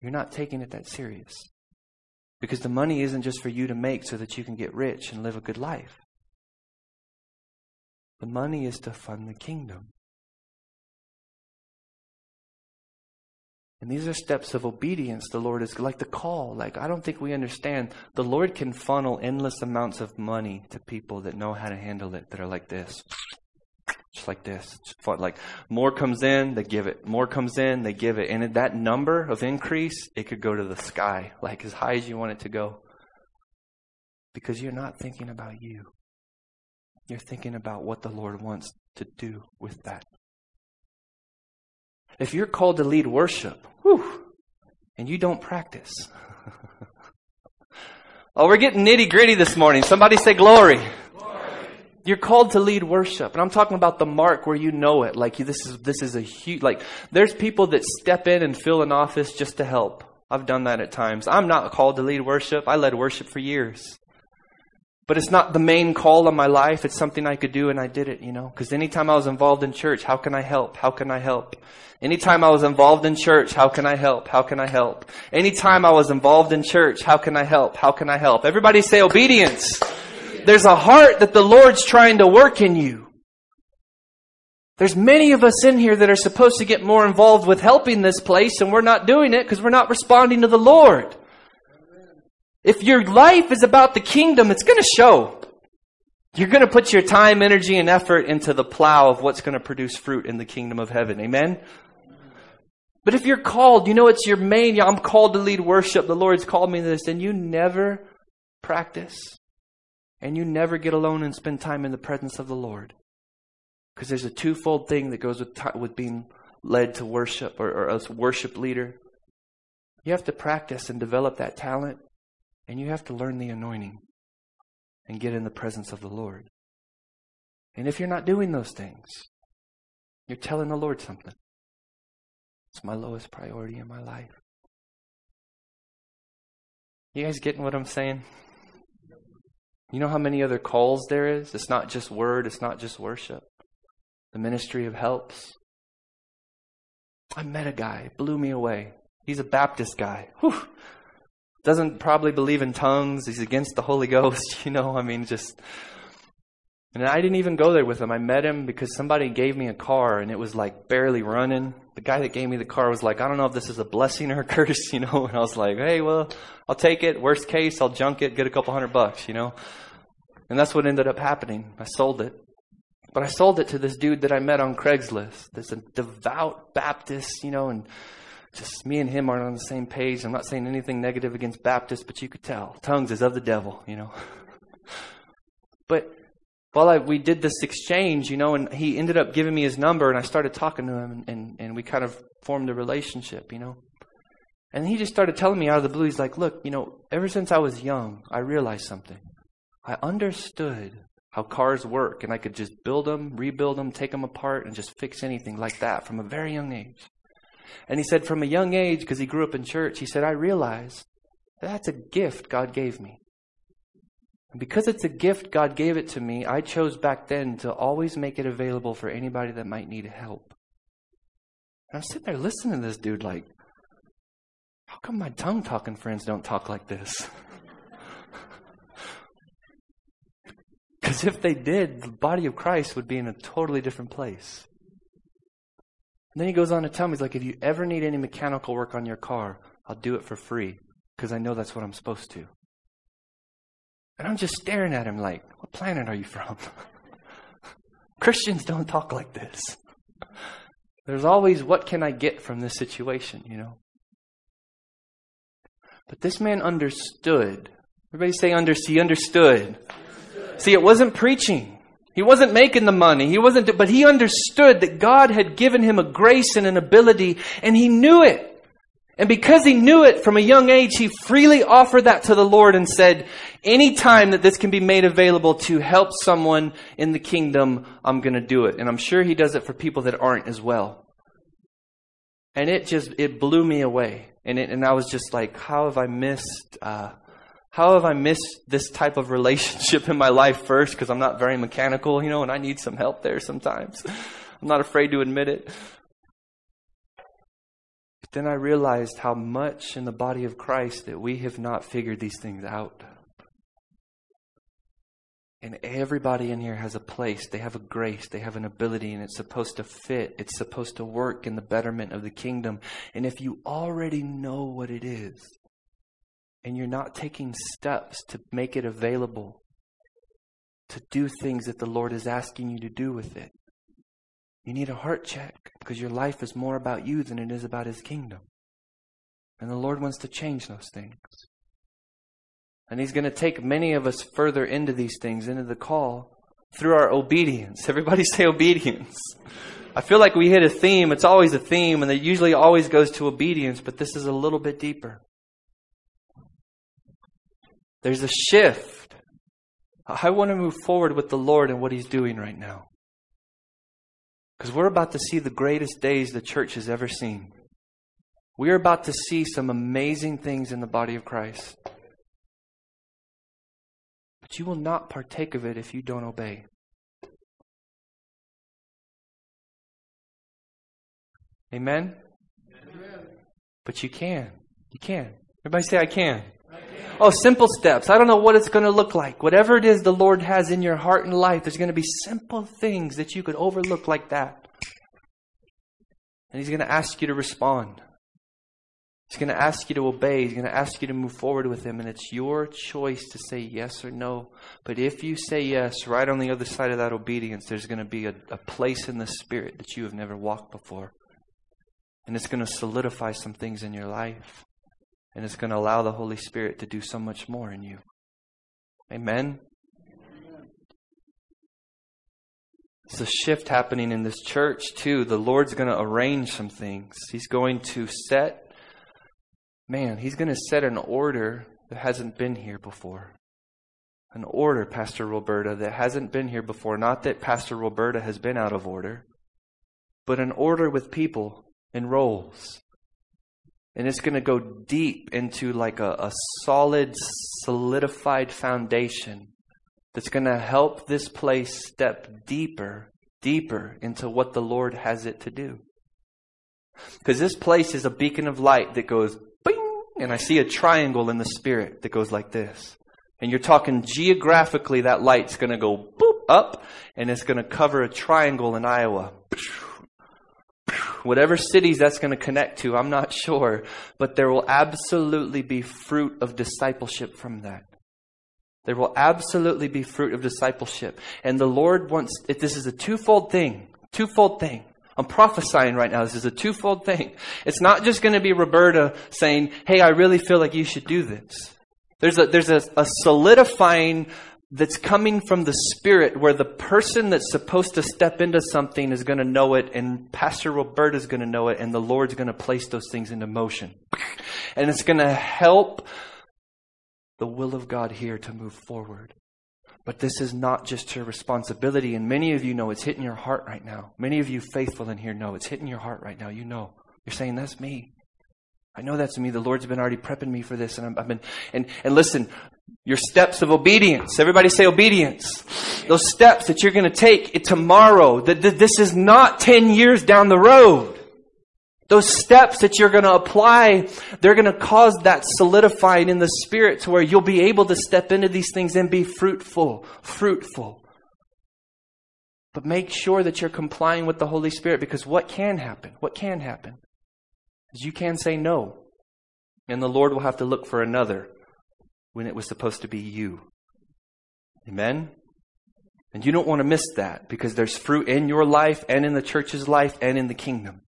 [SPEAKER 2] you're not taking it that serious. Because the money isn't just for you to make so that you can get rich and live a good life. The money is to fund the kingdom. And these are steps of obedience. The Lord is like the call. Like, I don't think we understand. The Lord can funnel endless amounts of money to people that know how to handle it, that are like this. Just like this. Like more comes in, they give it. More comes in, they give it. And that number of increase, it could go to the sky, like as high as you want it to go. Because you're not thinking about you. You're thinking about what the Lord wants to do with that. If you're called to lead worship, whew, and you don't practice. (laughs) oh, we're getting nitty gritty this morning. Somebody say glory. You're called to lead worship. And I'm talking about the mark where you know it. Like this is, this is a huge, like there's people that step in and fill an office just to help. I've done that at times. I'm not called to lead worship. I led worship for years. But it's not the main call of my life. It's something I could do and I did it, you know. Because anytime I was involved in church, how can I help? How can I help? Anytime I was involved in church, how can I help? How can I help? Anytime I was involved in church, how can I help? How can I help? Everybody say obedience. There's a heart that the Lord's trying to work in you. There's many of us in here that are supposed to get more involved with helping this place and we're not doing it because we're not responding to the Lord. If your life is about the kingdom, it's going to show. You're going to put your time, energy, and effort into the plow of what's going to produce fruit in the kingdom of heaven. Amen? But if you're called, you know it's your main, I'm called to lead worship, the Lord's called me to this, and you never practice. And you never get alone and spend time in the presence of the Lord. Because there's a twofold thing that goes with, with being led to worship or, or a worship leader. You have to practice and develop that talent. And you have to learn the anointing and get in the presence of the Lord. And if you're not doing those things, you're telling the Lord something. It's my lowest priority in my life. You guys getting what I'm saying? You know how many other calls there is? It's not just word, it's not just worship. The ministry of helps. I met a guy, blew me away. He's a Baptist guy. Whew doesn't probably believe in tongues. He's against the Holy Ghost, (laughs) you know. I mean, just. And I didn't even go there with him. I met him because somebody gave me a car and it was like barely running. The guy that gave me the car was like, I don't know if this is a blessing or a (laughs) curse, you know. And I was like, hey, well, I'll take it. Worst case, I'll junk it, get a couple hundred bucks, you know. And that's what ended up happening. I sold it. But I sold it to this dude that I met on Craigslist. There's a devout Baptist, you know, and just me and him aren't on the same page. I'm not saying anything negative against Baptists, but you could tell. Tongues is of the devil, you know. (laughs) but while I, we did this exchange, you know, and he ended up giving me his number, and I started talking to him, and, and, and we kind of formed a relationship, you know. And he just started telling me out of the blue, he's like, Look, you know, ever since I was young, I realized something. I understood how cars work, and I could just build them, rebuild them, take them apart, and just fix anything like that from a very young age. And he said, from a young age, because he grew up in church, he said, I realized that's a gift God gave me. And because it's a gift God gave it to me, I chose back then to always make it available for anybody that might need help. And I'm sitting there listening to this dude like, how come my tongue talking friends don't talk like this? (laughs) Because if they did, the body of Christ would be in a totally different place. And then he goes on to tell me, he's like, if you ever need any mechanical work on your car, I'll do it for free because I know that's what I'm supposed to. And I'm just staring at him like, what planet are you from? (laughs) Christians don't talk like this. There's always, what can I get from this situation, you know? But this man understood. Everybody say under, he understood. understood. See, it wasn't preaching. He wasn't making the money. He wasn't, but he understood that God had given him a grace and an ability, and he knew it. And because he knew it from a young age, he freely offered that to the Lord and said, any time that this can be made available to help someone in the kingdom, I'm going to do it. And I'm sure he does it for people that aren't as well. And it just, it blew me away. And it, and I was just like, how have I missed, uh, how have I missed this type of relationship in my life first? Because I'm not very mechanical, you know, and I need some help there sometimes. (laughs) I'm not afraid to admit it. But then I realized how much in the body of Christ that we have not figured these things out. And everybody in here has a place. They have a grace. They have an ability, and it's supposed to fit. It's supposed to work in the betterment of the kingdom. And if you already know what it is, and you're not taking steps to make it available, to do things that the Lord is asking you to do with it, you need a heart check because your life is more about you than it is about His kingdom. And the Lord wants to change those things. And He's going to take many of us further into these things, into the call, through our obedience. Everybody (laughs) say obedience. I feel like we hit a theme. It's always a theme, and it usually always goes to obedience, but this is a little bit deeper. There's a shift. I want to move forward with the Lord and what He's doing right now. Because we're about to see the greatest days the church has ever seen. We are about to see some amazing things in the body of Christ. But you will not partake of it if you don't obey. Amen? Amen. But you can. You can. Everybody say, I can. Oh, simple steps. I don't know what it's going to look like. Whatever it is the Lord has in your heart and life, there's going to be simple things that you could overlook like that. And He's going to ask you to respond. He's going to ask you to obey. He's going to ask you to move forward with Him. And it's your choice to say yes or no. But if you say yes, right on the other side of that obedience, there's going to be a, a place in the Spirit that you have never walked before. And it's going to solidify some things in your life. And it's going to allow the Holy Spirit to do so much more in you. Amen? It's a shift happening in this church, too. The Lord's going to arrange some things. He's going to set, man, He's going to set an order that hasn't been here before. An order, Pastor Roberta, that hasn't been here before. Not that Pastor Roberta has been out of order, but an order with people and roles. And it's going to go deep into like a, a solid, solidified foundation that's going to help this place step deeper, deeper into what the Lord has it to do. Because this place is a beacon of light that goes bing, and I see a triangle in the spirit that goes like this. And you're talking geographically, that light's going to go boop up, and it's going to cover a triangle in Iowa whatever cities that's going to connect to, I'm not (laughs) sure, but there will absolutely be fruit of discipleship from that. There will absolutely be fruit of discipleship. And the Lord wants, this is a twofold thing, twofold thing. I'm prophesying right now. This is a twofold thing. It's not just going to be Roberta saying, Hey, I really feel like you should do this. There's a, there's a, a solidifying that's coming from the Spirit where the person that's supposed to step into something is going to know it, and Pastor Roberta is going to know it, and the Lord's going to place those things into motion. And it's going to help the will of God here to move forward. But this is not just your responsibility, and many of you know it's hitting your heart right now. Many of you faithful in here know it's hitting your heart right now. You know. You're saying, That's me. I know that's me. The Lord's been already prepping me for this, and I've been and and listen, your steps of obedience. Everybody say obedience. Those steps that you're going to take tomorrow. That this is not 10 years down the road. Those steps that you're going to apply, they're going to cause that solidifying in the spirit to where you'll be able to step into these things and be fruitful, fruitful. But make sure that you're complying with the Holy Spirit because what can happen? What can happen? Is you can say no. And the Lord will have to look for another when it was supposed to be you. Amen? And you don't want to miss that because there's fruit in your life and in the church's life and in the kingdom.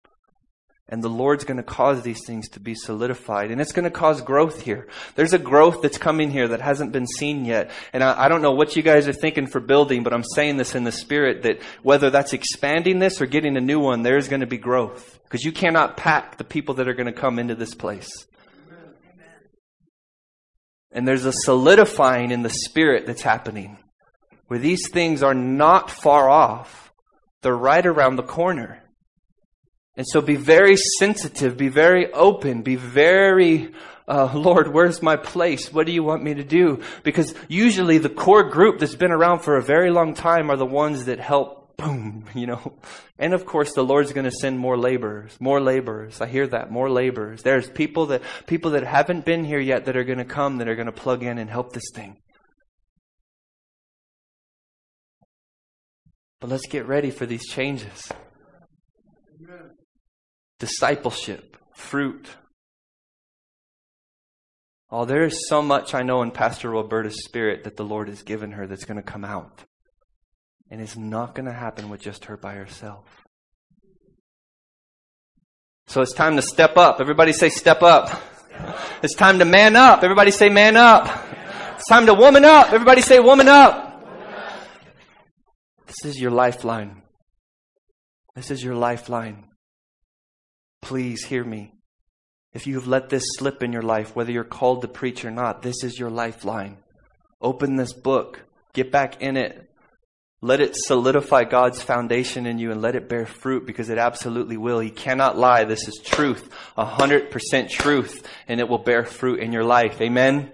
[SPEAKER 2] And the Lord's going to cause these things to be solidified. And it's going to cause growth here. There's a growth that's coming here that hasn't been seen yet. And I, I, don't know what you guys are thinking for building, but I'm saying this in the spirit that whether that's expanding this or getting a new one, there's going to be growth. Because you cannot pack the people that are going to come into this place. And there's a solidifying in the spirit that's happening where these things are not far off. They're right around the corner. And so be very sensitive, be very open, be very, uh, (laughs) Lord, where's my place? What do you want me to do? Because usually the core group that's been around for a very long time are the ones that help boom, (laughs) you know. And of course, the Lord's going to send more laborers, more laborers. I hear that, more laborers. There's people that people that haven't been here yet that are going to come that are going to plug in and help this thing. But let's get ready for these changes. Discipleship, fruit. Oh, there is so much I know in Pastor Roberta's spirit that the Lord has given her that's going to come out. And it's not going to happen with just her by herself. So it's time to step up. Everybody say step up. It's time to man up. Everybody say man up. It's time to woman up. Everybody say woman up. This is your lifeline. This is your lifeline. Please hear me. If you have let this slip in your life, whether you're called to preach or not, this is your lifeline. Open this book. Get back in it. Let it solidify God's foundation in you and let it bear fruit because it absolutely will. He cannot lie. This is truth, hundred percent truth, and it will bear fruit in your life. Amen.